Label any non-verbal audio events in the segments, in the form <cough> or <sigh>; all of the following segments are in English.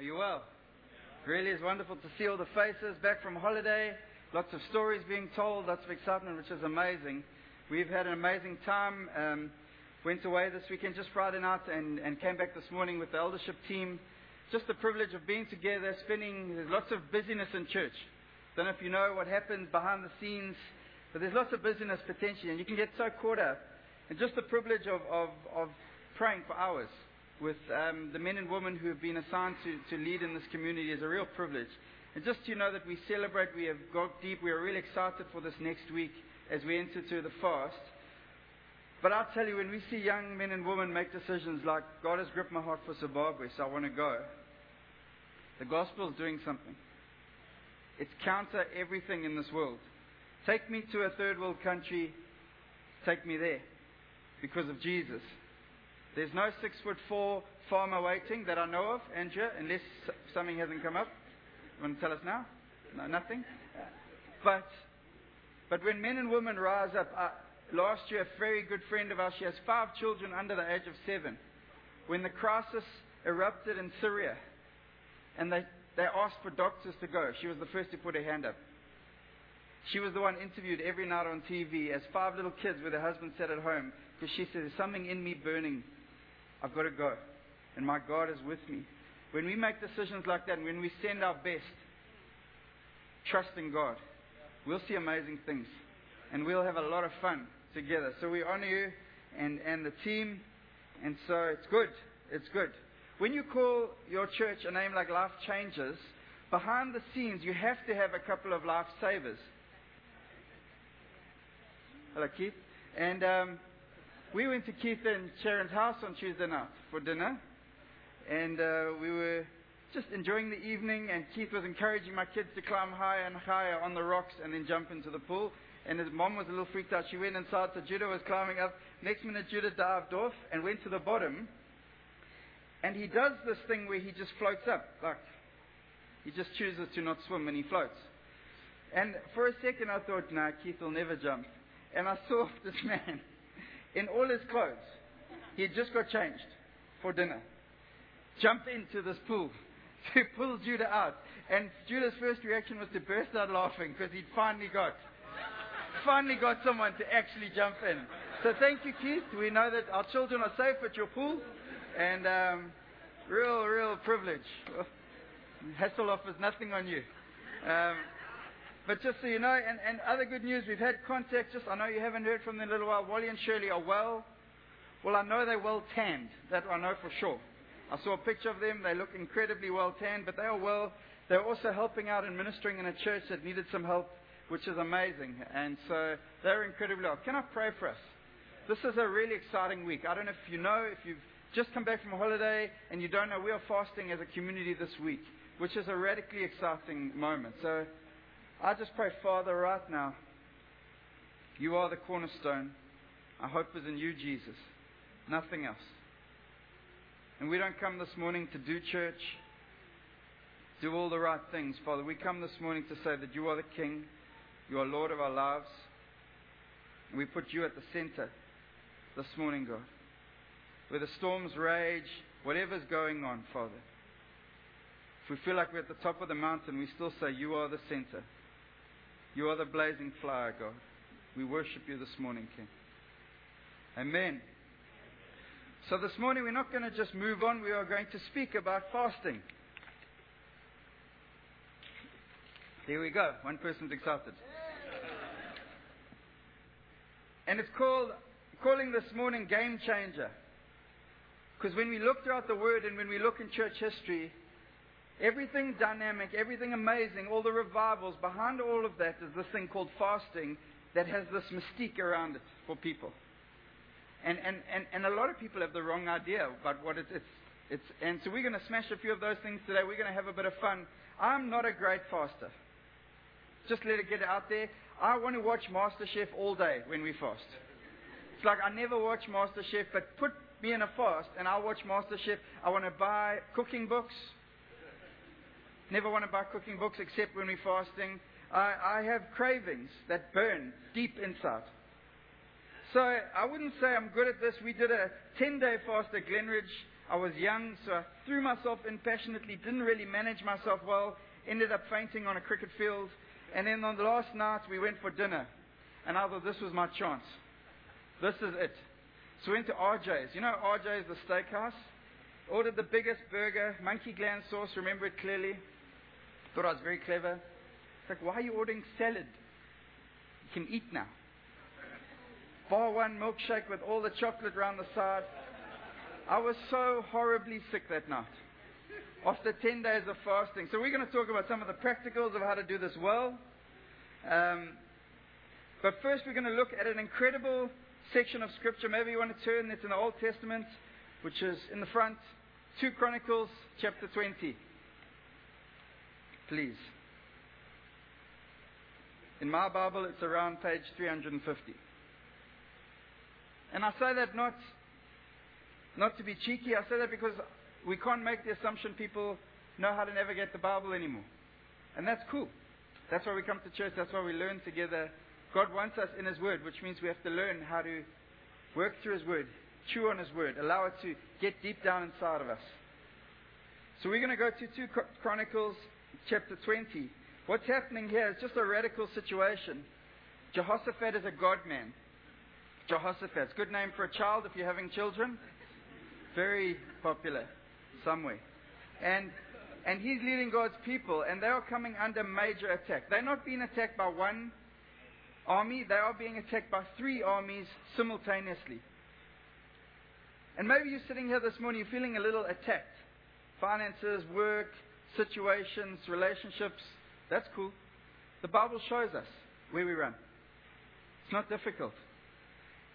Are you well? Really is wonderful to see all the faces back from holiday. Lots of stories being told, lots of excitement, which is amazing. We've had an amazing time. Um, went away this weekend, just Friday night, and, and came back this morning with the eldership team. Just the privilege of being together, spending, there's lots of busyness in church. Don't know if you know what happens behind the scenes, but there's lots of busyness potentially, and you can get so caught up. And just the privilege of, of, of praying for hours with um, the men and women who have been assigned to, to lead in this community is a real privilege. And just to know that we celebrate, we have got deep, we are really excited for this next week as we enter to the fast. But I'll tell you, when we see young men and women make decisions like, God has gripped my heart for Zimbabwe, so I want to go, the gospel is doing something. It's counter everything in this world. Take me to a third world country, take me there because of Jesus. There's no six foot four farmer waiting that I know of, Andrea, unless something hasn't come up. You want to tell us now? No, nothing? But, but when men and women rise up, uh, last year a very good friend of ours, she has five children under the age of seven. When the crisis erupted in Syria, and they, they asked for doctors to go, she was the first to put her hand up. She was the one interviewed every night on TV as five little kids with her husband sat at home because she said, There's something in me burning I've got to go. And my God is with me. When we make decisions like that, and when we send our best, trusting God, we'll see amazing things. And we'll have a lot of fun together. So we honor you and, and the team. And so it's good. It's good. When you call your church a name like Life Changers, behind the scenes, you have to have a couple of lifesavers. Hello, Keith. And um, we went to Keith and Sharon's house on Tuesday night for dinner, and uh, we were just enjoying the evening. And Keith was encouraging my kids to climb higher and higher on the rocks and then jump into the pool. And his mom was a little freaked out. She went inside, so Judah was climbing up. Next minute, Judah dived off and went to the bottom. And he does this thing where he just floats up, like he just chooses to not swim and he floats. And for a second, I thought, no, nah, Keith will never jump. And I saw <laughs> this man in all his clothes. He had just got changed for dinner. Jumped into this pool <laughs> to pull Judah out. And Judah's first reaction was to burst out laughing because he'd finally got, finally got someone to actually jump in. So thank you, Keith. We know that our children are safe at your pool. And um, real, real privilege. <laughs> Hasselhoff is nothing on you. Um, but just so you know, and, and other good news, we've had contact. Just I know you haven't heard from them in a little while. Wally and Shirley are well. Well, I know they're well tanned. That I know for sure. I saw a picture of them. They look incredibly well tanned, but they are well. They're also helping out and ministering in a church that needed some help, which is amazing. And so they're incredibly well. Can I pray for us? This is a really exciting week. I don't know if you know, if you've just come back from a holiday and you don't know, we are fasting as a community this week, which is a radically exciting moment. So I just pray, Father, right now, you are the cornerstone. Our hope is in you, Jesus. Nothing else. And we don't come this morning to do church, do all the right things, Father. We come this morning to say that you are the King, you are Lord of our lives. And we put you at the center this morning, God. Where the storms rage, whatever's going on, Father. If we feel like we're at the top of the mountain, we still say, You are the center. You are the blazing fire, God. We worship you this morning, King. Amen. So this morning we're not going to just move on, we are going to speak about fasting. Here we go. One person's excited. And it's called calling this morning game changer. Because when we look throughout the word and when we look in church history, Everything dynamic, everything amazing, all the revivals, behind all of that is this thing called fasting that has this mystique around it for people. And, and, and, and a lot of people have the wrong idea about what it, it's, it's. And so we're going to smash a few of those things today. We're going to have a bit of fun. I'm not a great faster. Just let it get out there. I want to watch MasterChef all day when we fast. It's like I never watch MasterChef, but put me in a fast and I'll watch MasterChef. I want to buy cooking books. Never want to buy cooking books except when we're fasting. I, I have cravings that burn deep inside. So I wouldn't say I'm good at this. We did a 10 day fast at Glenridge. I was young, so I threw myself in passionately, didn't really manage myself well, ended up fainting on a cricket field. And then on the last night, we went for dinner. And I thought this was my chance. This is it. So we went to RJ's. You know RJ's, the steakhouse? Ordered the biggest burger, monkey gland sauce, remember it clearly. Thought I was very clever. It's like, why are you ordering salad? You can eat now. Bar one milkshake with all the chocolate around the side. I was so horribly sick that night after 10 days of fasting. So we're going to talk about some of the practicals of how to do this well. Um, but first, we're going to look at an incredible section of Scripture. Maybe you want to turn, it's in the Old Testament, which is in the front. 2 Chronicles chapter 20. Please. In my Bible, it's around page 350. And I say that not, not to be cheeky, I say that because we can't make the assumption people know how to navigate the Bible anymore. And that's cool. That's why we come to church, that's why we learn together. God wants us in His Word, which means we have to learn how to work through His Word, chew on His Word, allow it to get deep down inside of us. So we're going to go to 2 Chronicles chapter 20. What's happening here is just a radical situation. Jehoshaphat is a God man. Jehoshaphat. Good name for a child if you're having children. Very popular somewhere. And, and he's leading God's people, and they are coming under major attack. They're not being attacked by one army, they are being attacked by three armies simultaneously. And maybe you're sitting here this morning, you're feeling a little attacked. Finances, work, situations, relationships. That's cool. The Bible shows us where we run. It's not difficult.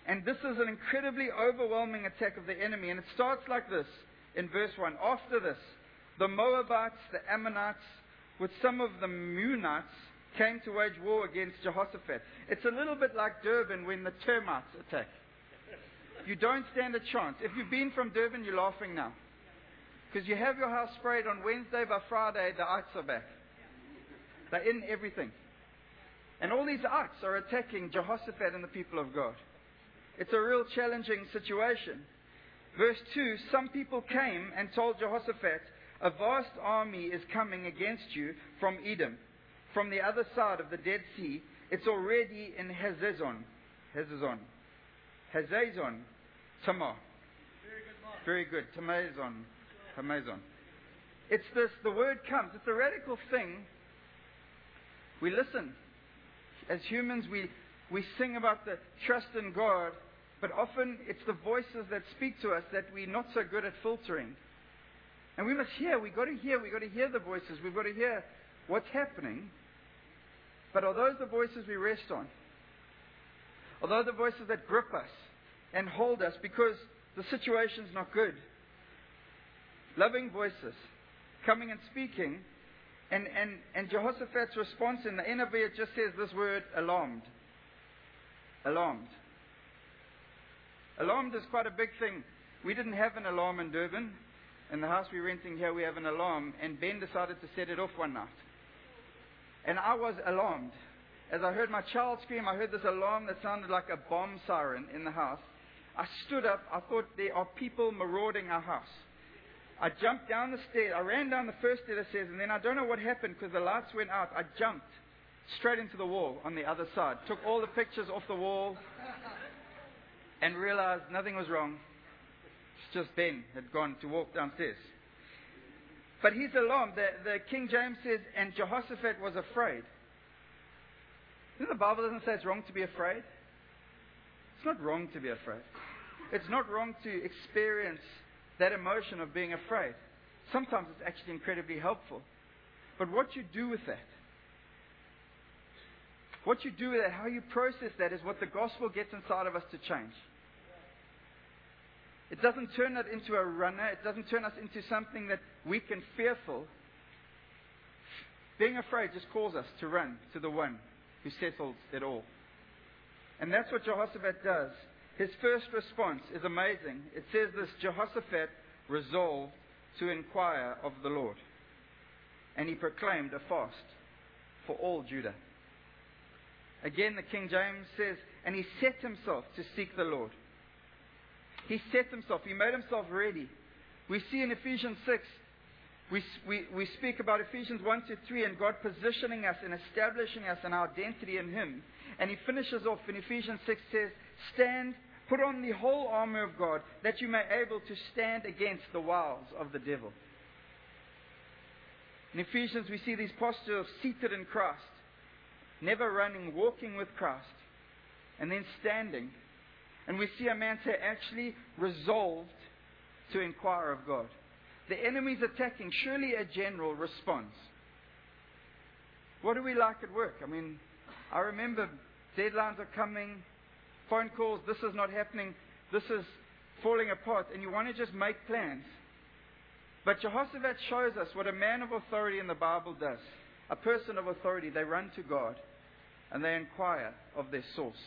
And this is an incredibly overwhelming attack of the enemy. And it starts like this in verse 1. After this, the Moabites, the Ammonites, with some of the Meunites, came to wage war against Jehoshaphat. It's a little bit like Durban when the termites attack. You don't stand a chance. If you've been from Durban, you're laughing now. Because you have your house sprayed on Wednesday, by Friday, the ites are back. They're in everything. And all these ites are attacking Jehoshaphat and the people of God. It's a real challenging situation. Verse 2 Some people came and told Jehoshaphat, A vast army is coming against you from Edom, from the other side of the Dead Sea. It's already in Hazazon. Hazazon. Hazazon. Tamar. Very good. Tamazon. It's this, the word comes. It's a radical thing. We listen. As humans, we, we sing about the trust in God, but often it's the voices that speak to us that we're not so good at filtering. And we must hear, we've got to hear, we've got to hear the voices, we've got to hear what's happening. But are those the voices we rest on? Are those the voices that grip us and hold us because the situation's not good? Loving voices coming and speaking. And, and, and Jehoshaphat's response in the NIV, just says this word, alarmed. Alarmed. Alarmed is quite a big thing. We didn't have an alarm in Durban. In the house we're renting here, we have an alarm, and Ben decided to set it off one night. And I was alarmed. As I heard my child scream, I heard this alarm that sounded like a bomb siren in the house. I stood up. I thought there are people marauding our house. I jumped down the stairs. I ran down the first set of stairs, and then I don't know what happened because the lights went out. I jumped straight into the wall on the other side. Took all the pictures off the wall and realized nothing was wrong. It's just Ben had gone to walk downstairs. But he's alarmed. The, the King James says, and Jehoshaphat was afraid. You know, the Bible doesn't say it's wrong to be afraid. It's not wrong to be afraid. It's not wrong to experience that emotion of being afraid. Sometimes it's actually incredibly helpful. But what you do with that, what you do with that, how you process that, is what the gospel gets inside of us to change. It doesn't turn us into a runner. It doesn't turn us into something that weak and fearful. Being afraid just calls us to run to the one who settles it all. And that's what Jehoshaphat does. His first response is amazing. It says this Jehoshaphat resolved to inquire of the Lord. And he proclaimed a fast for all Judah. Again, the King James says, and he set himself to seek the Lord. He set himself, he made himself ready We see in Ephesians 6, we, we, we speak about Ephesians 1 to 3 and God positioning us and establishing us in our identity in Him. And He finishes off in Ephesians 6 says, Stand, put on the whole armor of God, that you may be able to stand against the wiles of the devil. In Ephesians, we see these postures of seated in Christ, never running, walking with Christ, and then standing. And we see a man say, actually resolved to inquire of God. The enemy's attacking. Surely a general response. What do we like at work? I mean, I remember deadlines are coming, phone calls, this is not happening, this is falling apart, and you want to just make plans. But Jehoshaphat shows us what a man of authority in the Bible does. A person of authority, they run to God and they inquire of their source.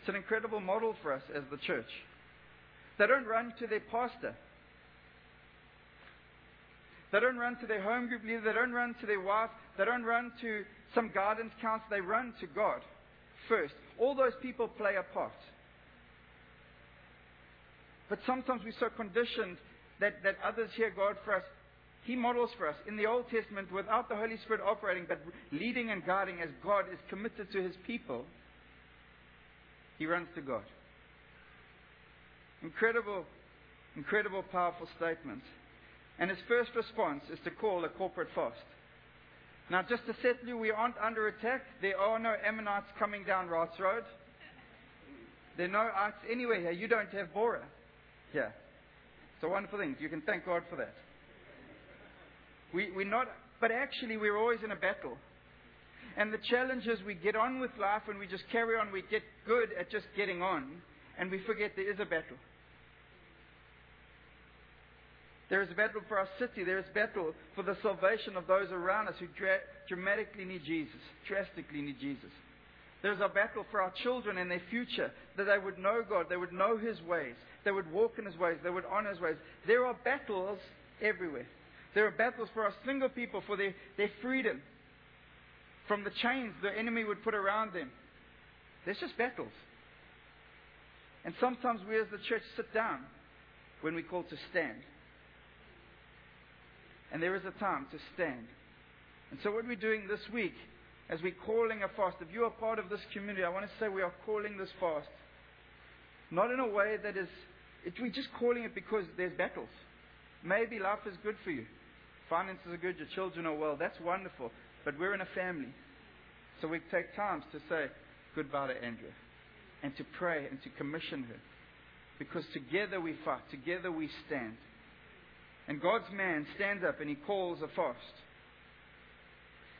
It's an incredible model for us as the church. They don't run to their pastor. They don't run to their home group leader. They don't run to their wife. They don't run to some guidance counselor. They run to God first. All those people play a part. But sometimes we're so conditioned that, that others hear God for us. He models for us in the Old Testament without the Holy Spirit operating, but leading and guiding as God is committed to his people. He runs to God. Incredible, incredible, powerful statement. And his first response is to call a corporate fast. Now, just to settle you, we aren't under attack. There are no Ammonites coming down Ross Road. There are no ites anywhere here. You don't have Bora here. It's a wonderful thing. You can thank God for that. We, we're not, but actually, we're always in a battle. And the challenge is we get on with life and we just carry on. We get good at just getting on, and we forget there is a battle. There is battle for our city. There is battle for the salvation of those around us who dra- dramatically need Jesus, drastically need Jesus. There's a battle for our children and their future, that they would know God, they would know His ways, they would walk in His ways, they would honor His ways. There are battles everywhere. There are battles for our single people, for their, their freedom from the chains the enemy would put around them. There's just battles. And sometimes we as the church sit down when we call to stand. And there is a time to stand. And so, what we're doing this week, as we're calling a fast, if you are part of this community, I want to say we are calling this fast. Not in a way that is, it, we're just calling it because there's battles. Maybe life is good for you. Finances are good, your children are well. That's wonderful. But we're in a family. So we take times to say goodbye to Andrea and to pray and to commission her. Because together we fight, together we stand. And God's man stands up and he calls a fast.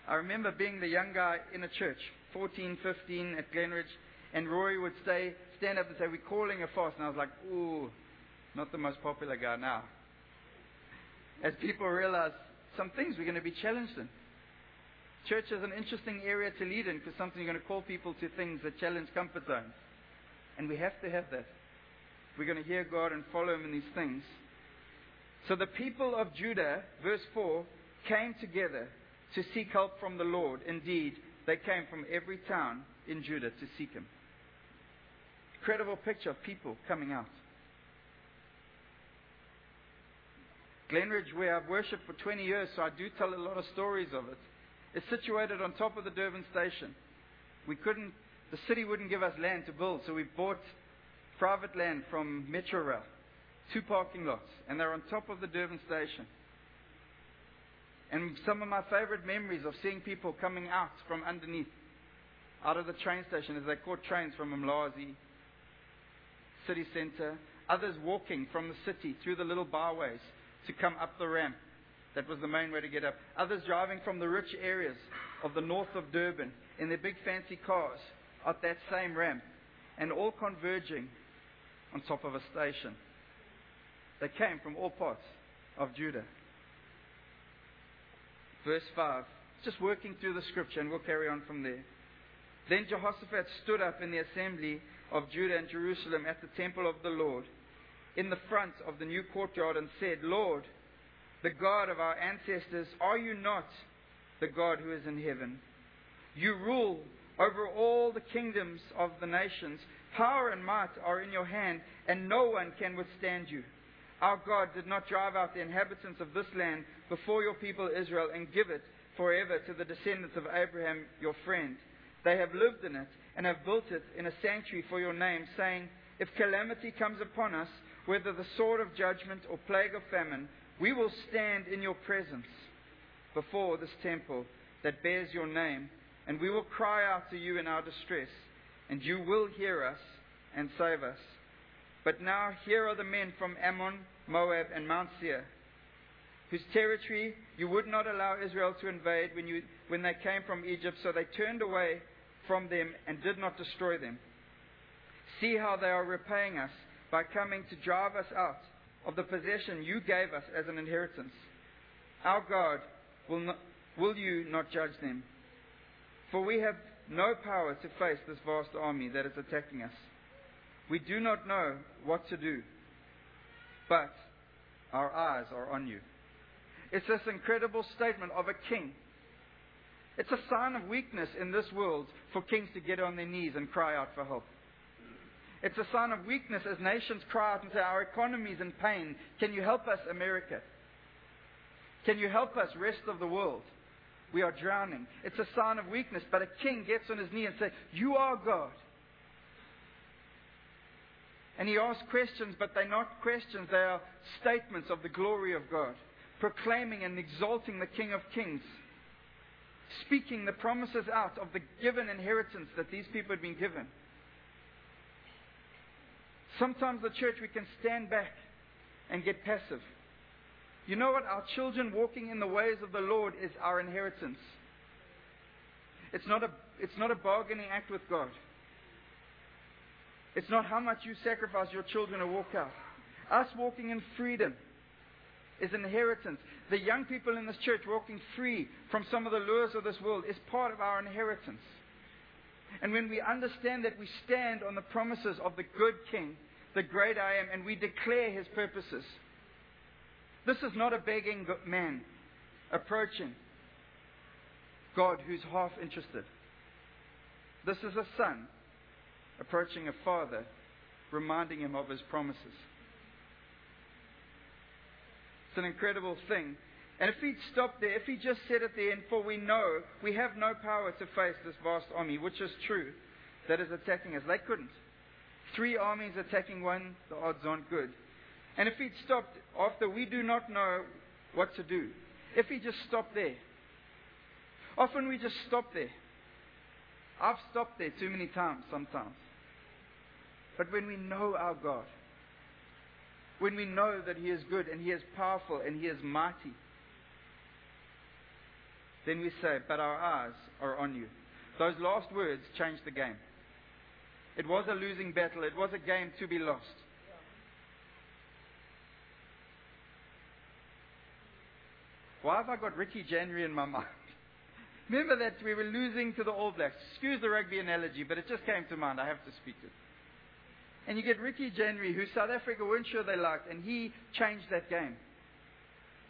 I remember being the young guy in a church, 14, 15 at Glenridge, and Rory would say, stand up and say, We're calling a fast. And I was like, Ooh, not the most popular guy now. As people realize some things we're going to be challenged in. Church is an interesting area to lead in because sometimes you're going to call people to things that challenge comfort zones. And we have to have that. We're going to hear God and follow Him in these things. So the people of Judah, verse 4, came together to seek help from the Lord. Indeed, they came from every town in Judah to seek Him. Incredible picture of people coming out. Glenridge, where I've worshipped for 20 years, so I do tell a lot of stories of it, is situated on top of the Durban station. We couldn't, the city wouldn't give us land to build, so we bought private land from Metrorail, two parking lots, and they're on top of the Durban station. And some of my favorite memories of seeing people coming out from underneath, out of the train station as they caught trains from Umlazi, city center, others walking from the city through the little byways to come up the ramp. That was the main way to get up. Others driving from the rich areas of the north of Durban in their big fancy cars at that same ramp, and all converging on top of a station. They came from all parts of Judah. Verse 5. Just working through the scripture, and we'll carry on from there. Then Jehoshaphat stood up in the assembly of Judah and Jerusalem at the temple of the Lord in the front of the new courtyard and said, Lord, the God of our ancestors, are you not the God who is in heaven? You rule over all the kingdoms of the nations. Power and might are in your hand, and no one can withstand you. Our God did not drive out the inhabitants of this land before your people Israel and give it forever to the descendants of Abraham, your friend. They have lived in it and have built it in a sanctuary for your name, saying, If calamity comes upon us, whether the sword of judgment or plague of famine, we will stand in your presence before this temple that bears your name, and we will cry out to you in our distress, and you will hear us and save us. But now here are the men from Ammon, Moab, and Mount Seir, whose territory you would not allow Israel to invade when, you, when they came from Egypt, so they turned away from them and did not destroy them. See how they are repaying us by coming to drive us out of the possession you gave us as an inheritance. Our God, will, not, will you not judge them? For we have no power to face this vast army that is attacking us. We do not know what to do, but our eyes are on you. It's this incredible statement of a king. It's a sign of weakness in this world for kings to get on their knees and cry out for help. It's a sign of weakness as nations cry out and say, Our economy is in pain. Can you help us, America? Can you help us, rest of the world? We are drowning. It's a sign of weakness, but a king gets on his knee and says, You are God. And he asks questions, but they're not questions, they are statements of the glory of God, proclaiming and exalting the King of Kings, speaking the promises out of the given inheritance that these people had been given. Sometimes the church, we can stand back and get passive. You know what? Our children walking in the ways of the Lord is our inheritance. It's not a, it's not a bargaining act with God. It's not how much you sacrifice your children to walk out. Us walking in freedom is an inheritance. The young people in this church walking free from some of the lures of this world is part of our inheritance. And when we understand that we stand on the promises of the good King, the great I am, and we declare his purposes. This is not a begging man approaching God who's half interested. This is a son approaching a father, reminding him of his promises. It's an incredible thing. And if he'd stopped there, if he just said at the end, For we know we have no power to face this vast army, which is true, that is attacking us, they couldn't. Three armies attacking one, the odds aren't good. And if he'd stopped after, we do not know what to do. If he just stopped there. Often we just stop there. I've stopped there too many times sometimes. But when we know our God, when we know that He is good and He is powerful and He is mighty, then we say, But our eyes are on you. Those last words change the game. It was a losing battle, it was a game to be lost. Why have I got Ricky Januarie in my mind? <laughs> Remember that we were losing to the All Blacks. Excuse the rugby analogy, but it just came to mind. I have to speak it. And you get Ricky Januarie, who South Africa weren't sure they liked, and he changed that game.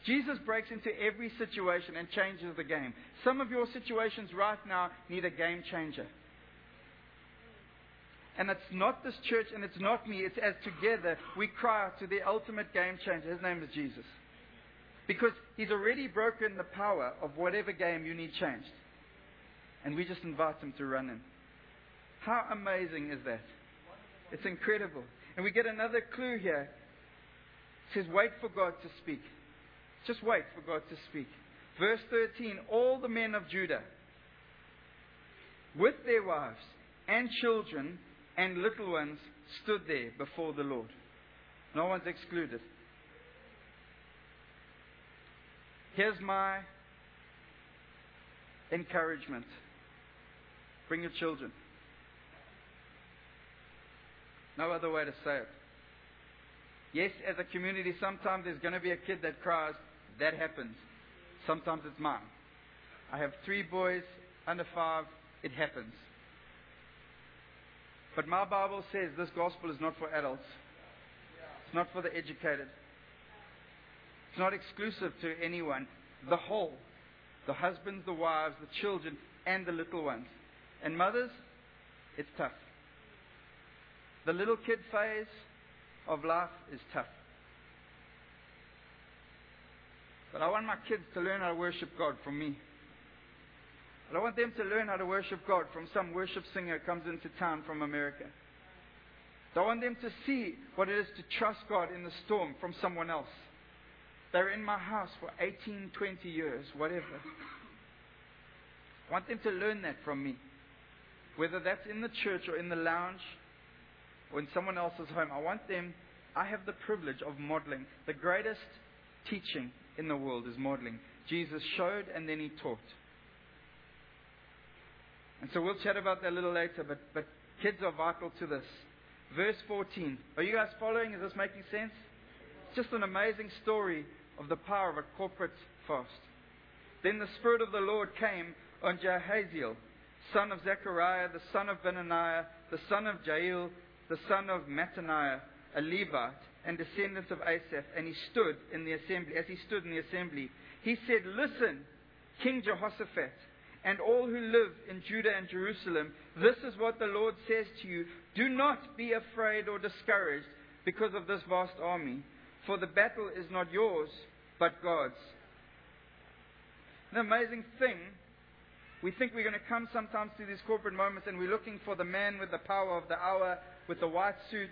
Jesus breaks into every situation and changes the game. Some of your situations right now need a game changer. And it's not this church and it's not me. It's as together we cry out to the ultimate game changer. His name is Jesus. Because he's already broken the power of whatever game you need changed. And we just invite him to run in. How amazing is that? It's incredible. And we get another clue here. It says, wait for God to speak. Just wait for God to speak. Verse 13 All the men of Judah, with their wives and children, and little ones stood there before the Lord. No one's excluded. Here's my encouragement bring your children. No other way to say it. Yes, as a community, sometimes there's going to be a kid that cries. That happens. Sometimes it's mine. I have three boys under five. It happens. But my Bible says this gospel is not for adults. It's not for the educated. It's not exclusive to anyone. The whole. The husbands, the wives, the children, and the little ones. And mothers, it's tough. The little kid phase of life is tough. But I want my kids to learn how to worship God from me. But I want them to learn how to worship God from some worship singer who comes into town from America. I want them to see what it is to trust God in the storm from someone else. They're in my house for 18, 20 years, whatever. I want them to learn that from me. Whether that's in the church or in the lounge in someone else's home, I want them, I have the privilege of modeling. The greatest teaching in the world is modeling. Jesus showed and then he taught. And so we'll chat about that a little later, but, but kids are vital to this. Verse 14. Are you guys following? Is this making sense? It's just an amazing story of the power of a corporate fast. Then the Spirit of the Lord came on Jehaziel, son of Zechariah, the son of Benaniah, the son of Jael, the son of Mattaniah, a Levite, and descendant of Asaph, and he stood in the assembly. As he stood in the assembly, he said, Listen, King Jehoshaphat, and all who live in Judah and Jerusalem, this is what the Lord says to you. Do not be afraid or discouraged because of this vast army, for the battle is not yours, but God's. The amazing thing, we think we're going to come sometimes to these corporate moments and we're looking for the man with the power of the hour, with the white suit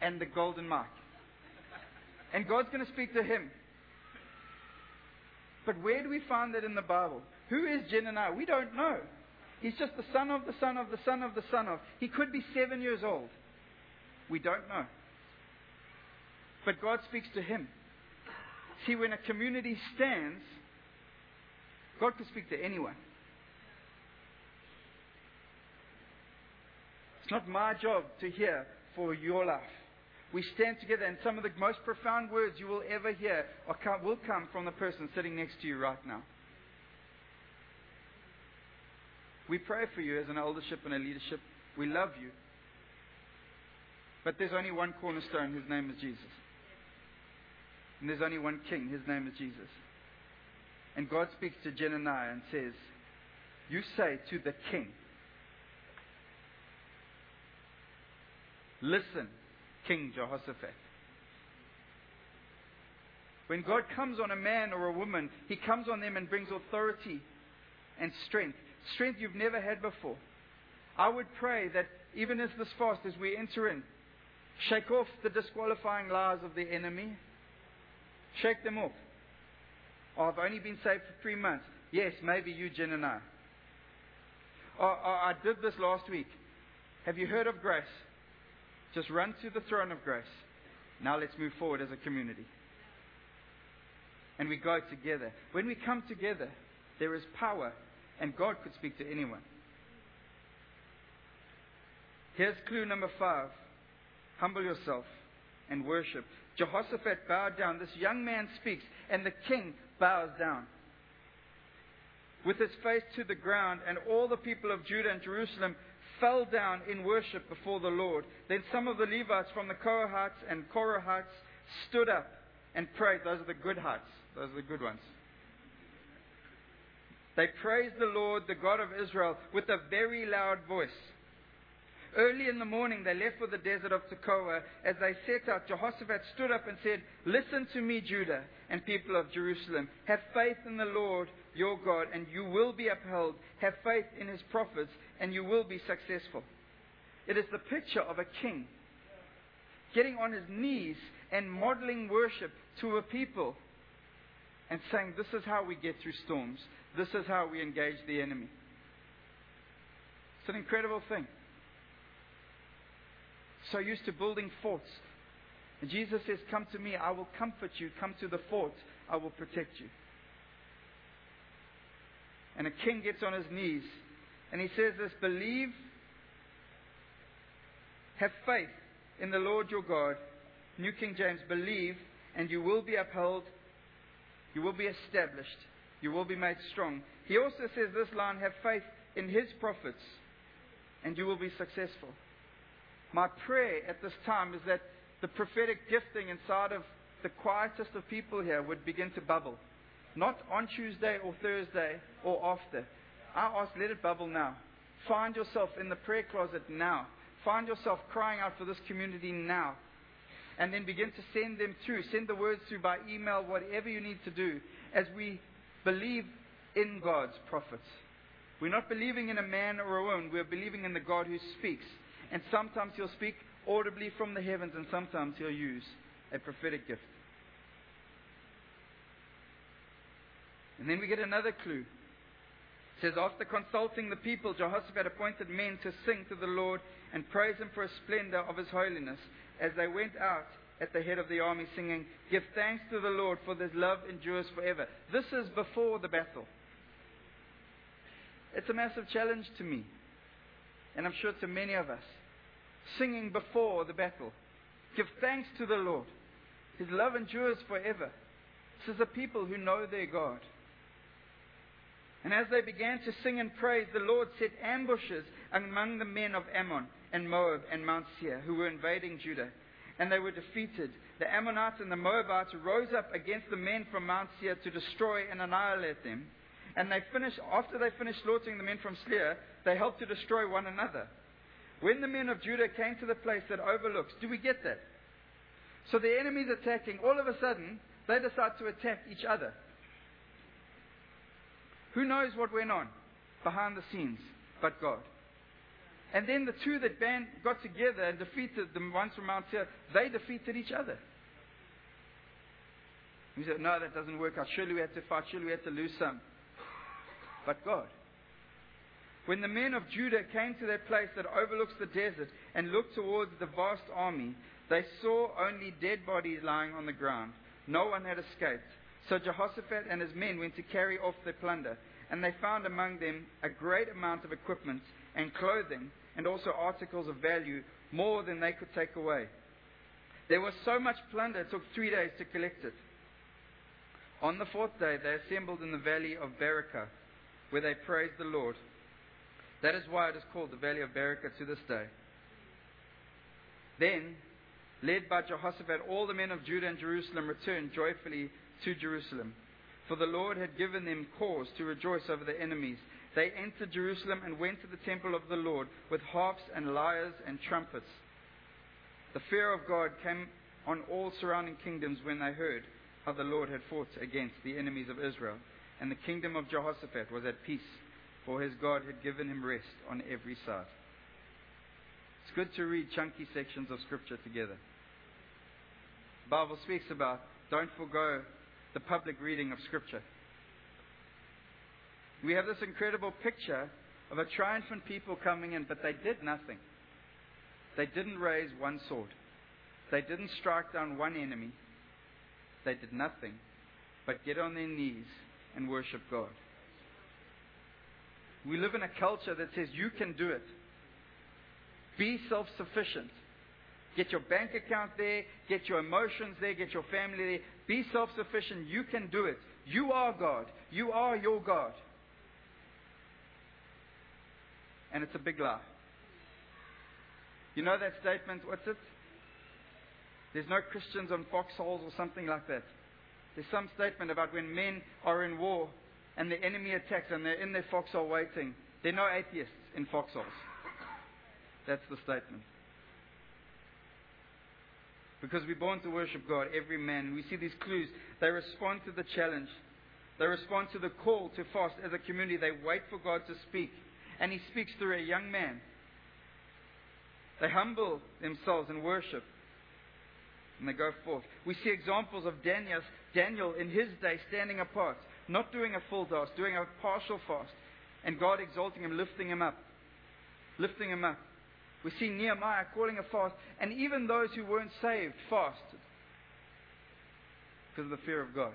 and the golden mic. And God's going to speak to him. But where do we find that in the Bible? Who is Jenaniah? We don't know. He's just the son of the son of the son of the son of. He could be seven years old. We don't know. But God speaks to him. See, when a community stands, God can speak to anyone. It's not my job to hear for your life. We stand together, and some of the most profound words you will ever hear will come from the person sitting next to you right now. We pray for you as an eldership and a leadership. We love you. But there's only one cornerstone, his name is Jesus. And there's only one king, his name is Jesus. And God speaks to Jenaniah and says, You say to the king, Listen, King Jehoshaphat. When God comes on a man or a woman, he comes on them and brings authority and strength strength you've never had before. I would pray that even as this fast, as we enter in, shake off the disqualifying lies of the enemy. Shake them off. Oh, I've only been saved for three months. Yes, maybe you, Jen, and I. Oh, oh, I did this last week. Have you heard of grace? Just run to the throne of grace. Now let's move forward as a community. And we go together. When we come together, there is power and God could speak to anyone. Here's clue number five humble yourself and worship. Jehoshaphat bowed down. This young man speaks, and the king bows down. With his face to the ground, and all the people of Judah and Jerusalem fell down in worship before the Lord. Then some of the Levites from the Kohathites and Korahites stood up and prayed. Those are the good hearts. Those are the good ones. They praised the Lord, the God of Israel, with a very loud voice. Early in the morning, they left for the desert of Tekoa. As they set out, Jehoshaphat stood up and said, Listen to me, Judah and people of Jerusalem. Have faith in the Lord your God, and you will be upheld. Have faith in his prophets, and you will be successful. It is the picture of a king getting on his knees and modeling worship to a people and saying, This is how we get through storms. This is how we engage the enemy. It's an incredible thing. So used to building forts. And Jesus says, Come to me, I will comfort you. Come to the fort, I will protect you. And a king gets on his knees and he says this believe, have faith in the Lord your God. New King James, believe, and you will be upheld, you will be established. You will be made strong. He also says this line have faith in his prophets, and you will be successful. My prayer at this time is that the prophetic gifting inside of the quietest of people here would begin to bubble. Not on Tuesday or Thursday or after. I ask, let it bubble now. Find yourself in the prayer closet now. Find yourself crying out for this community now. and then begin to send them through. Send the words through by email, whatever you need to do, as we believe in God's prophets. We're not believing in a man or a woman, we're believing in the God who speaks. And sometimes he'll speak audibly from the heavens, and sometimes he'll use a prophetic gift. And then we get another clue. It says, After consulting the people, Jehoshaphat appointed men to sing to the Lord and praise him for the splendor of his holiness as they went out at the head of the army singing, Give thanks to the Lord for his love endures forever. This is before the battle. It's a massive challenge to me, and I'm sure to many of us. Singing before the battle. Give thanks to the Lord. His love endures forever. This is a people who know their God. And as they began to sing and praise, the Lord set ambushes among the men of Ammon and Moab and Mount Seir who were invading Judah. And they were defeated. The Ammonites and the Moabites rose up against the men from Mount Seir to destroy and annihilate them. And they finished, after they finished slaughtering the men from Seir, they helped to destroy one another. When the men of Judah came to the place that overlooks, do we get that? So the enemy's attacking. All of a sudden, they decide to attack each other. Who knows what went on behind the scenes but God? And then the two that band got together and defeated the ones from Mount Seir, they defeated each other. We said, no, that doesn't work out. Surely we had to fight. Surely we had to lose some. But God. When the men of Judah came to that place that overlooks the desert and looked towards the vast army, they saw only dead bodies lying on the ground. No one had escaped. So Jehoshaphat and his men went to carry off their plunder, and they found among them a great amount of equipment and clothing, and also articles of value, more than they could take away. There was so much plunder, it took three days to collect it. On the fourth day, they assembled in the valley of Berachah, where they praised the Lord. That is why it is called the valley of Berachah to this day. Then, led by Jehoshaphat, all the men of Judah and Jerusalem returned joyfully to Jerusalem. For the Lord had given them cause to rejoice over their enemies. They entered Jerusalem and went to the temple of the Lord with harps and lyres and trumpets. The fear of God came on all surrounding kingdoms when they heard how the Lord had fought against the enemies of Israel. And the kingdom of Jehoshaphat was at peace, for his God had given him rest on every side. It's good to read chunky sections of Scripture together. The Bible speaks about don't forego the public reading of Scripture. We have this incredible picture of a triumphant people coming in, but they did nothing. They didn't raise one sword. They didn't strike down one enemy. They did nothing but get on their knees and worship God. We live in a culture that says you can do it. Be self sufficient. Get your bank account there, get your emotions there, get your family there. Be self sufficient. You can do it. You are God. You are your God. And it's a big lie. You know that statement? What's it? There's no Christians on foxholes or something like that. There's some statement about when men are in war and the enemy attacks and they're in their foxhole waiting. There are no atheists in foxholes. That's the statement. Because we're born to worship God, every man. We see these clues. They respond to the challenge. They respond to the call to fast as a community. They wait for God to speak. And He speaks through a young man. They humble themselves and worship. And they go forth. We see examples of Daniel, Daniel in his day standing apart, not doing a full fast, doing a partial fast, and God exalting him, lifting him up. Lifting him up. We see Nehemiah calling a fast, and even those who weren't saved fasted because of the fear of God.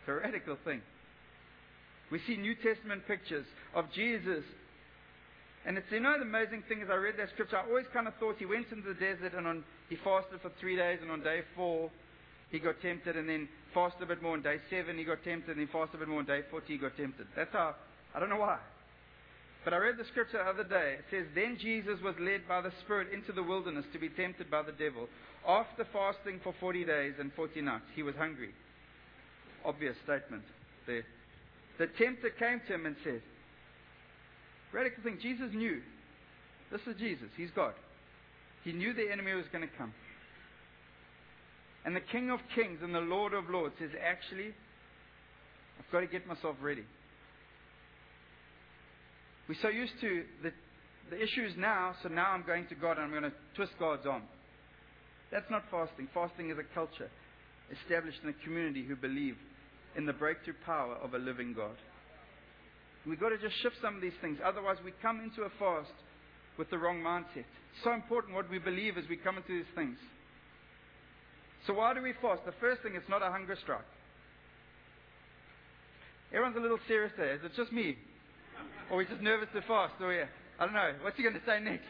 It's a radical thing. We see New Testament pictures of Jesus. And it's, you know, the amazing thing is I read that scripture, I always kind of thought he went into the desert and on, he fasted for three days, and on day four, he got tempted, and then fasted a bit more. On day seven, he got tempted, and then fasted a bit more. On day 40, he got tempted. That's how, I don't know why. But I read the scripture the other day. It says, Then Jesus was led by the Spirit into the wilderness to be tempted by the devil. After fasting for 40 days and 40 nights, he was hungry. Obvious statement there. The tempter came to him and said, Radical thing, Jesus knew. This is Jesus, he's God. He knew the enemy was going to come. And the King of Kings and the Lord of Lords says, actually, I've got to get myself ready. We're so used to the, the issues now, so now I'm going to God and I'm going to twist God's arm. That's not fasting. Fasting is a culture established in a community who believe in the breakthrough power of a living God. We've got to just shift some of these things. Otherwise, we come into a fast with the wrong mindset. It's so important what we believe as we come into these things. So, why do we fast? The first thing, it's not a hunger strike. Everyone's a little serious there. Is it just me? Or we just nervous to fast? Or yeah, I don't know. What's he going to say next?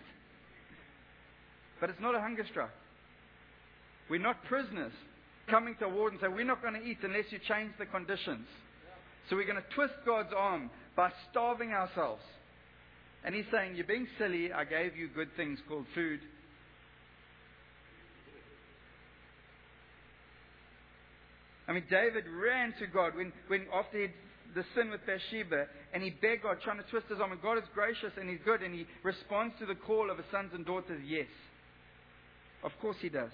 But it's not a hunger strike. We're not prisoners coming to a ward and say, We're not going to eat unless you change the conditions. So we're going to twist God's arm by starving ourselves. And he's saying, You're being silly. I gave you good things called food. I mean, David ran to God when, when after he'd the sin with Bathsheba, and he begged God, trying to twist his arm. And God is gracious and He's good, and He responds to the call of His sons and daughters, yes. Of course He does.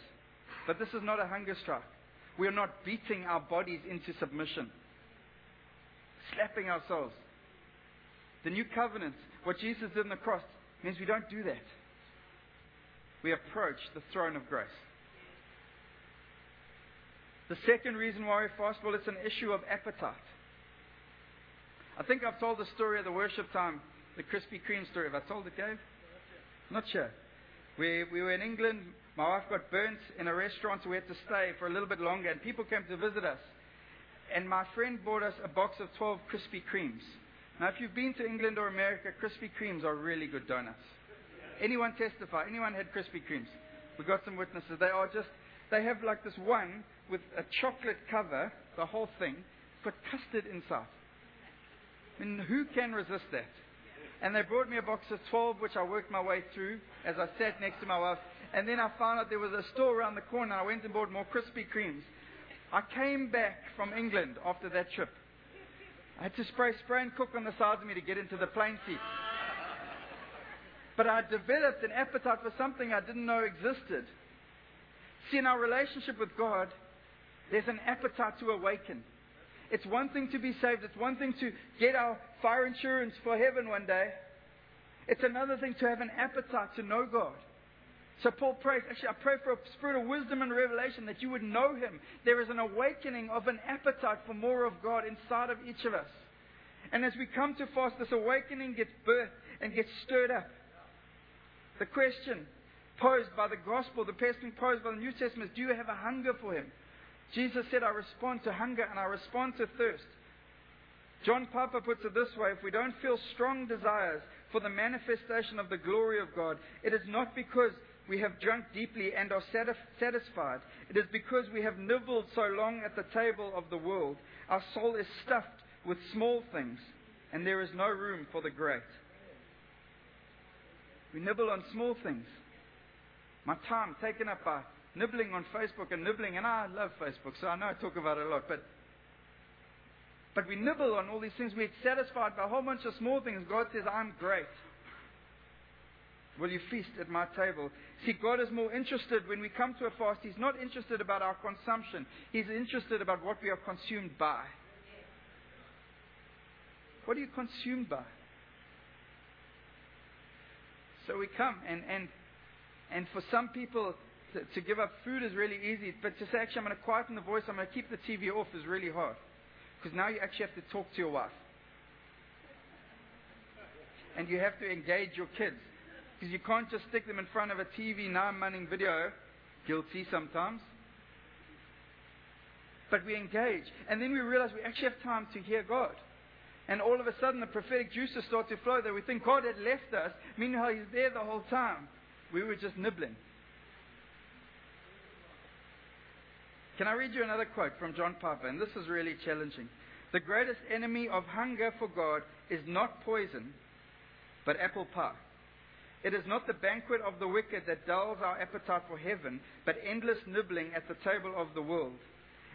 But this is not a hunger strike. We are not beating our bodies into submission, slapping ourselves. The new covenant, what Jesus did on the cross, means we don't do that. We approach the throne of grace. The second reason why we fast, well, it's an issue of appetite. I think I've told the story at the worship time, the Krispy Kreme story. Have I told it, Gabe? Not sure. We, we were in England. My wife got burnt in a restaurant, so we had to stay for a little bit longer, and people came to visit us. And my friend bought us a box of 12 Krispy Kremes. Now, if you've been to England or America, Krispy Kremes are really good donuts. Anyone testify? Anyone had Krispy Kremes? We got some witnesses. They are just, they have like this one with a chocolate cover, the whole thing, got custard inside. I mean, who can resist that? And they brought me a box of 12, which I worked my way through as I sat next to my wife. And then I found out there was a store around the corner. I went and bought more Krispy Kremes. I came back from England after that trip. I had to spray spray and cook on the sides of me to get into the plane seat. But I developed an appetite for something I didn't know existed. See, in our relationship with God, there's an appetite to awaken. It's one thing to be saved. It's one thing to get our fire insurance for heaven one day. It's another thing to have an appetite to know God. So Paul prays, actually, I pray for a spirit of wisdom and revelation that you would know Him. There is an awakening of an appetite for more of God inside of each of us. And as we come to fast, this awakening gets birthed and gets stirred up. The question posed by the gospel, the question posed by the New Testament is do you have a hunger for Him? Jesus said, I respond to hunger and I respond to thirst. John Piper puts it this way if we don't feel strong desires for the manifestation of the glory of God, it is not because we have drunk deeply and are satisfied. It is because we have nibbled so long at the table of the world. Our soul is stuffed with small things, and there is no room for the great. We nibble on small things. My time taken up by nibbling on Facebook and nibbling, and I love Facebook, so I know I talk about it a lot, but but we nibble on all these things. We're satisfied by a whole bunch of small things. God says, I'm great. Will you feast at my table? See, God is more interested when we come to a fast. He's not interested about our consumption. He's interested about what we are consumed by. What are you consumed by? So we come, and, and, and for some people, to, to give up food is really easy, but to say, actually, I'm going to quieten the voice, I'm going to keep the TV off is really hard. Because now you actually have to talk to your wife. And you have to engage your kids. Because you can't just stick them in front of a TV nine running video. Guilty sometimes. But we engage. And then we realize we actually have time to hear God. And all of a sudden the prophetic juices start to flow that We think God had left us. Meanwhile, He's there the whole time. We were just nibbling. Can I read you another quote from John Piper? And this is really challenging. The greatest enemy of hunger for God is not poison, but apple pie. It is not the banquet of the wicked that dulls our appetite for heaven, but endless nibbling at the table of the world.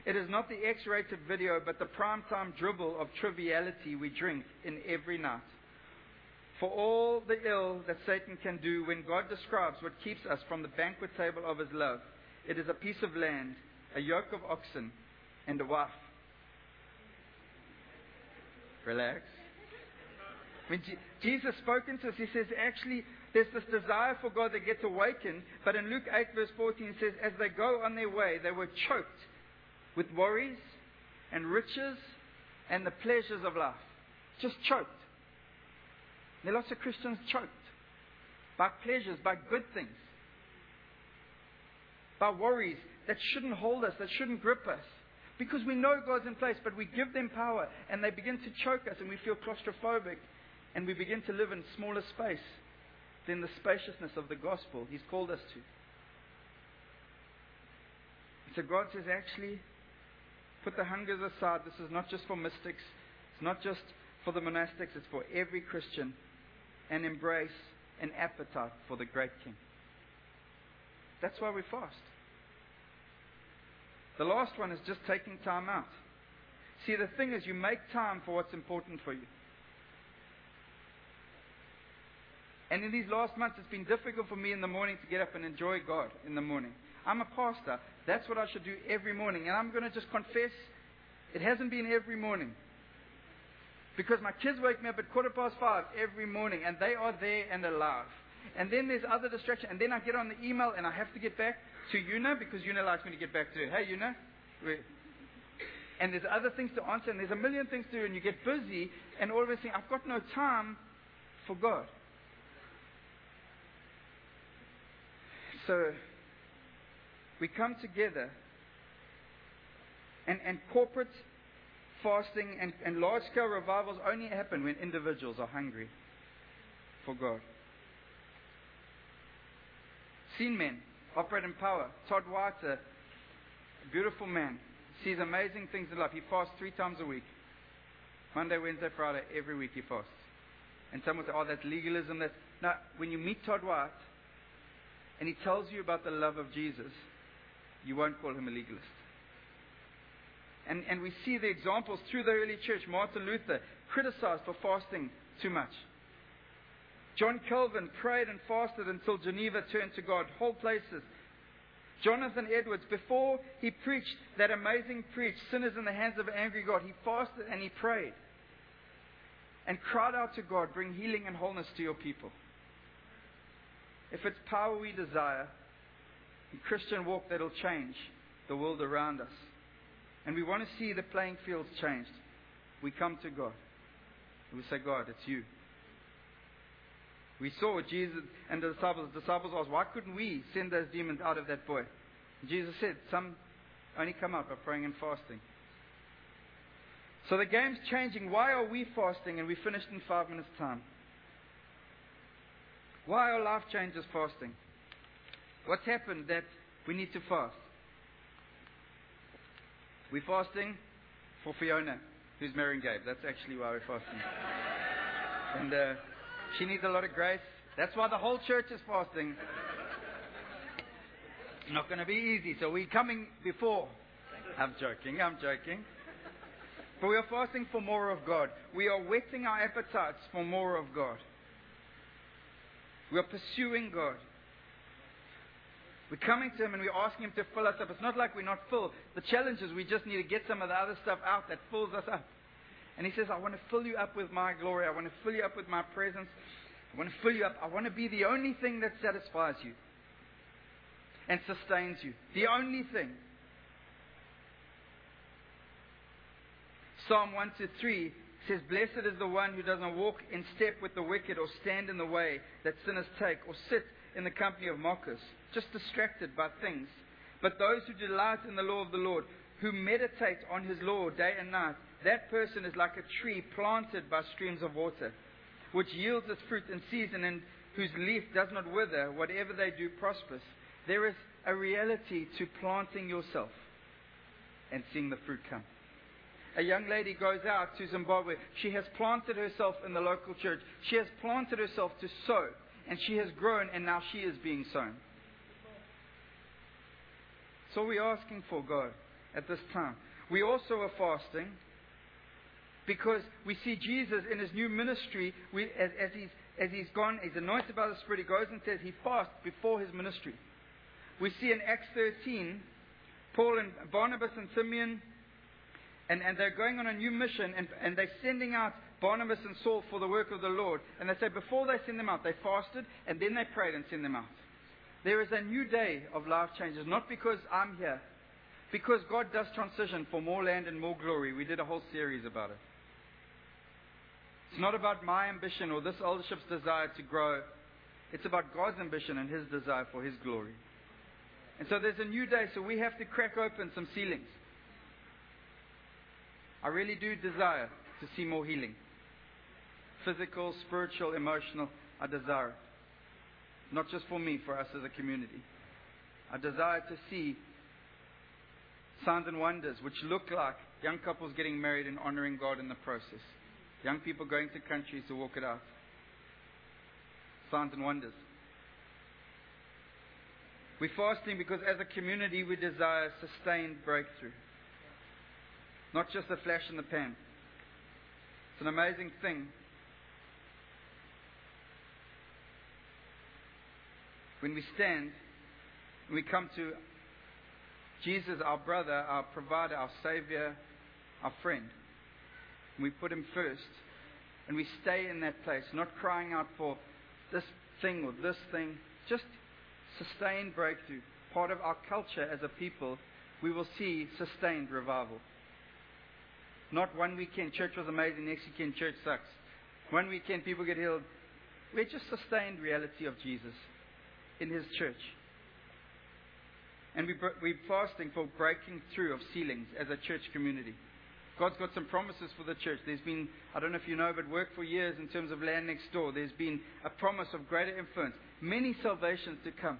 It is not the X rated video, but the primetime dribble of triviality we drink in every night. For all the ill that Satan can do when God describes what keeps us from the banquet table of his love, it is a piece of land, a yoke of oxen, and a wife. Relax. When G- Jesus spoke into us, he says, actually, there's this desire for God that gets awakened. But in Luke 8, verse 14, it says, as they go on their way, they were choked with worries and riches and the pleasures of life. Just choked. There are lots of Christians choked by pleasures, by good things, by worries that shouldn't hold us, that shouldn't grip us. Because we know God's in place, but we give them power and they begin to choke us and we feel claustrophobic and we begin to live in smaller space than the spaciousness of the gospel He's called us to. So God says, actually, put the hungers aside. This is not just for mystics, it's not just for the monastics, it's for every Christian. And embrace an appetite for the great King. That's why we fast. The last one is just taking time out. See, the thing is, you make time for what's important for you. And in these last months, it's been difficult for me in the morning to get up and enjoy God in the morning. I'm a pastor. That's what I should do every morning. And I'm going to just confess it hasn't been every morning. Because my kids wake me up at quarter past five every morning, and they are there and alive. And then there's other distractions. And then I get on the email, and I have to get back to Una because Una likes me to get back to her. Hey, Una. And there's other things to answer, and there's a million things to do, and you get busy, and all of a sudden, I've got no time for God. So, we come together, and, and corporate fasting and, and large scale revivals only happen when individuals are hungry for God. Seen men operate in power. Todd White, a beautiful man, sees amazing things in life. He fasts three times a week Monday, Wednesday, Friday, every week he fasts. And some will oh, that's legalism. That's... No, when you meet Todd White and he tells you about the love of Jesus, you won't call him a legalist. And, and we see the examples through the early church. Martin Luther criticized for fasting too much. John Calvin prayed and fasted until Geneva turned to God, whole places. Jonathan Edwards, before he preached that amazing preach, Sinners in the Hands of an Angry God, he fasted and he prayed and cried out to God, Bring healing and wholeness to your people. If it's power we desire, a Christian walk that'll change the world around us and we want to see the playing fields changed, we come to God. And we say, God, it's you. We saw Jesus and the disciples. The disciples asked, why couldn't we send those demons out of that boy? Jesus said, some only come out by praying and fasting. So the game's changing. Why are we fasting? And we finished in five minutes' time. Why are life changes fasting? What's happened that we need to fast? We're fasting for Fiona, who's marrying Gabe. That's actually why we're fasting. and uh, she needs a lot of grace. That's why the whole church is fasting. It's Not going to be easy. So we're coming before. I'm joking. I'm joking. But we are fasting for more of God. We are whetting our appetites for more of God. We are pursuing God. We're coming to Him and we're asking Him to fill us up. It's not like we're not full. The challenge is we just need to get some of the other stuff out that fills us up. And He says, I want to fill you up with my glory. I want to fill you up with my presence. I want to fill you up. I want to be the only thing that satisfies you and sustains you. The only thing. Psalm 1 to 3 says, Blessed is the one who doesn't walk in step with the wicked or stand in the way that sinners take or sit in the company of mockers, just distracted by things. But those who delight in the law of the Lord, who meditate on his law day and night, that person is like a tree planted by streams of water, which yields its fruit in season and whose leaf does not wither. Whatever they do prospers. There is a reality to planting yourself and seeing the fruit come. A young lady goes out to Zimbabwe. She has planted herself in the local church. She has planted herself to sow and she has grown, and now she is being sown. So we're asking for God at this time. We also are fasting because we see Jesus in his new ministry we, as, as, he's, as he's gone, he's anointed by the Spirit, he goes and says he fasts before his ministry. We see in Acts 13 Paul and Barnabas and Simeon, and, and they're going on a new mission, and, and they're sending out Barnabas and Saul for the work of the Lord. And they say before they send them out, they fasted, and then they prayed and sent them out. There is a new day of life changes, not because I'm here, because God does transition for more land and more glory. We did a whole series about it. It's not about my ambition or this eldership's desire to grow. It's about God's ambition and His desire for His glory. And so there's a new day, so we have to crack open some ceilings. I really do desire to see more healing physical, spiritual, emotional. I desire it. Not just for me, for us as a community. I desire to see signs and wonders which look like young couples getting married and honoring God in the process. Young people going to countries to walk it out. Signs and wonders. We're fasting because as a community we desire sustained breakthrough. Not just a flash in the pan. It's an amazing thing. When we stand, we come to Jesus, our brother, our provider, our savior, our friend. We put him first. And we stay in that place, not crying out for this thing or this thing, just sustained breakthrough. Part of our culture as a people, we will see sustained revival. Not one weekend, church was amazing, next weekend, church sucks. One weekend, people get healed. We're just sustained reality of Jesus in His church. And we, we're fasting for breaking through of ceilings as a church community. God's got some promises for the church. There's been, I don't know if you know, but work for years in terms of land next door. There's been a promise of greater influence, many salvations to come.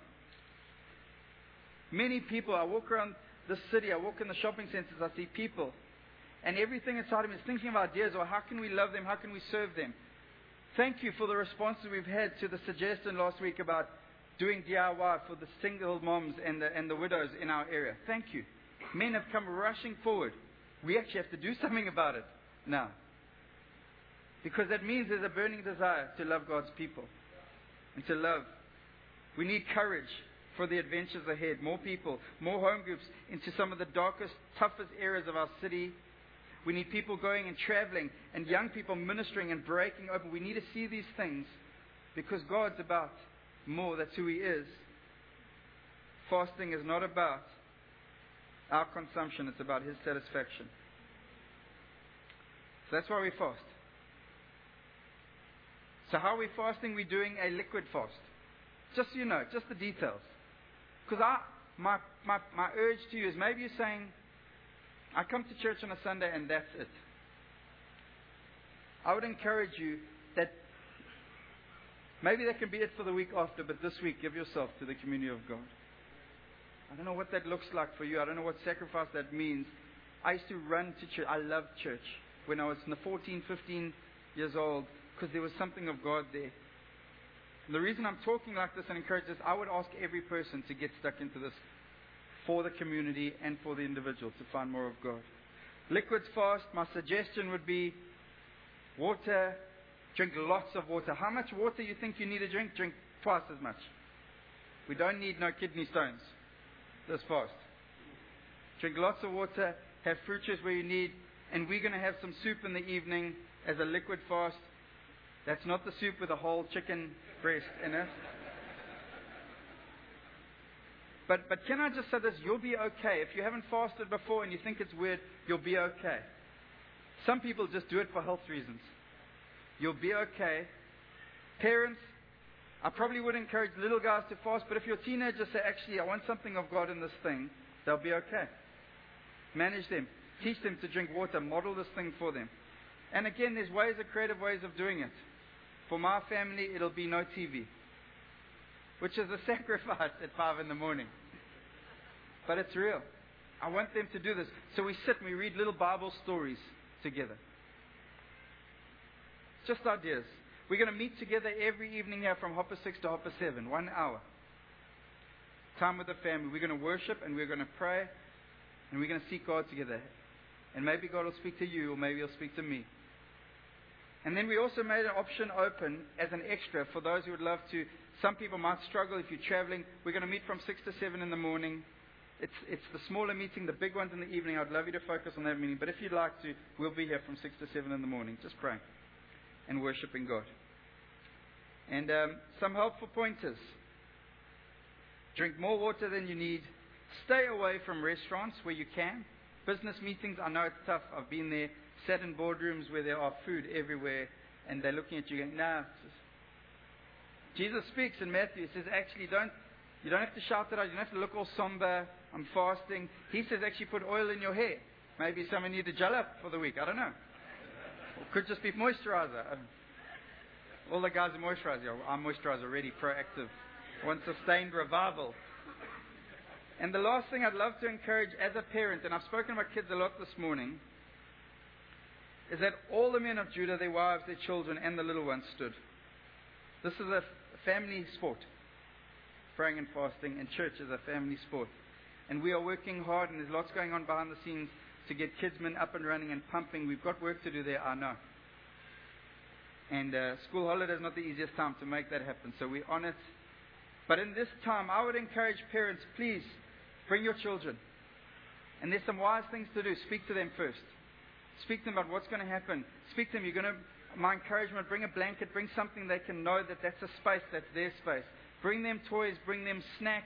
Many people, I walk around the city, I walk in the shopping centers, I see people, and everything inside of me is thinking of ideas or how can we love them, how can we serve them. Thank you for the responses we've had to the suggestion last week about doing DIY for the single moms and the, and the widows in our area. Thank you. Men have come rushing forward. We actually have to do <laughs> something about it now. Because that means there's a burning desire to love God's people and to love. We need courage for the adventures ahead. More people, more home groups into some of the darkest, toughest areas of our city. We need people going and traveling and young people ministering and breaking open. We need to see these things because God's about more. That's who He is. Fasting is not about our consumption, it's about His satisfaction. So that's why we fast. So, how are we fasting? We're doing a liquid fast. Just so you know, just the details. Because my, my, my urge to you is maybe you're saying, I come to church on a Sunday and that's it. I would encourage you that maybe that can be it for the week after, but this week give yourself to the community of God. I don't know what that looks like for you. I don't know what sacrifice that means. I used to run to church. I loved church when I was 14, 15 years old because there was something of God there. And the reason I'm talking like this and encourage this, I would ask every person to get stuck into this for the community and for the individual to find more of God. Liquids fast, my suggestion would be water, drink lots of water. How much water you think you need to drink? Drink twice as much. We don't need no kidney stones this fast. Drink lots of water, have fruit juice where you need, and we're going to have some soup in the evening as a liquid fast. That's not the soup with a whole chicken breast in it. But, but can I just say this? You'll be okay. If you haven't fasted before and you think it's weird, you'll be okay. Some people just do it for health reasons. You'll be okay. Parents, I probably would encourage little guys to fast, but if your teenagers say, actually, I want something of God in this thing, they'll be okay. Manage them. Teach them to drink water. Model this thing for them. And again, there's ways, of creative ways of doing it. For my family, it'll be no TV, which is a <laughs> sacrifice at 5 in the morning. But it's real. I want them to do this. So we sit and we read little Bible stories together. Just ideas. We're going to meet together every evening here from Hopper 6 to Hopper 7, one hour. Time with the family. We're going to worship and we're going to pray and we're going to seek God together. And maybe God will speak to you or maybe He'll speak to me. And then we also made an option open as an extra for those who would love to. Some people might struggle if you're traveling. We're going to meet from 6 to 7 in the morning. It's, it's the smaller meeting, the big ones in the evening. I'd love you to focus on that meeting. But if you'd like to, we'll be here from 6 to 7 in the morning, just praying and worshiping God. And um, some helpful pointers. Drink more water than you need. Stay away from restaurants where you can. Business meetings, I know it's tough. I've been there, sat in boardrooms where there are food everywhere, and they're looking at you going, nah. Jesus speaks in Matthew. He says, actually, don't, you don't have to shout it out. You don't have to look all somber. I'm fasting. He says, actually, put oil in your hair. Maybe someone need to gel up for the week. I don't know. Could just be moisturizer. All the guys are moisturizing. I moisturize already, proactive. Want sustained revival. And the last thing I'd love to encourage as a parent, and I've spoken to my kids a lot this morning, is that all the men of Judah, their wives, their children, and the little ones stood. This is a family sport. Praying and fasting, and church is a family sport. And we are working hard, and there's lots going on behind the scenes to get Kidsmen up and running and pumping. We've got work to do there, I know. And uh, school holiday is not the easiest time to make that happen, so we're on it. But in this time, I would encourage parents, please bring your children. And there's some wise things to do. Speak to them first. Speak to them about what's going to happen. Speak to them. You're going to, my encouragement, bring a blanket, bring something they can know that that's a space, that's their space. Bring them toys, bring them snacks.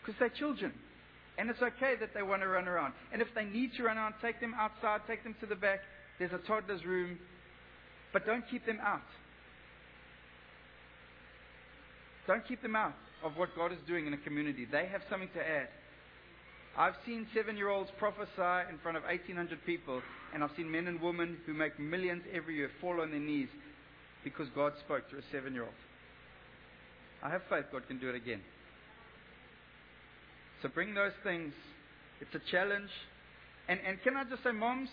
Because they're children. And it's okay that they want to run around. And if they need to run around, take them outside, take them to the back. There's a toddler's room. But don't keep them out. Don't keep them out of what God is doing in a community. They have something to add. I've seen seven year olds prophesy in front of 1,800 people, and I've seen men and women who make millions every year fall on their knees because God spoke to a seven year old. I have faith God can do it again. So bring those things. It's a challenge. And, and can I just say, moms,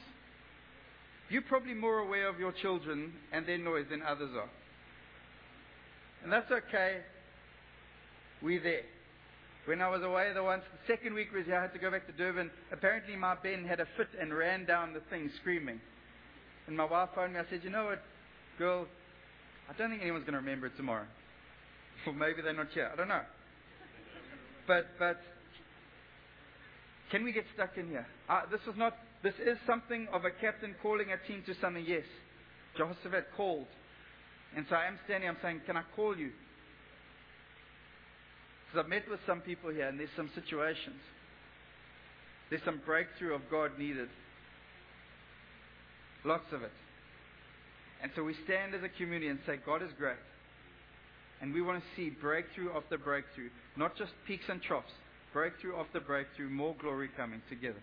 you're probably more aware of your children and their noise than others are. And that's okay. We're there. When I was away the once, the second week was here, I had to go back to Durban. Apparently my Ben had a fit and ran down the thing screaming. And my wife phoned me. I said, you know what, girl, I don't think anyone's going to remember it tomorrow. <laughs> Or maybe they're not here. I don't know. But, but, can we get stuck in here? Uh, this is not, this is something of a captain calling a team to something, yes. Jehoshaphat called. And so I am standing, I'm saying, can I call you? Because I've met with some people here and there's some situations. There's some breakthrough of God needed. Lots of it. And so we stand as a community and say, God is great. And we want to see breakthrough after breakthrough, not just peaks and troughs, breakthrough after breakthrough, more glory coming together.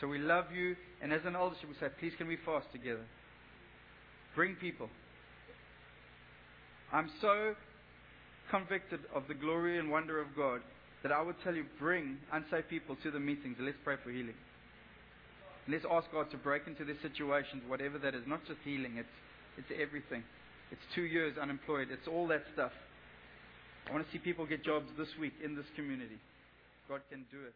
So we love you, and as an eldership, we say, please can we fast together? Bring people. I'm so convicted of the glory and wonder of God that I would tell you, bring unsafe people to the meetings. Let's pray for healing. Let's ask God to break into their situations, whatever that is. Not just healing, it's, it's everything. It's two years unemployed. It's all that stuff. I want to see people get jobs this week in this community. God can do it.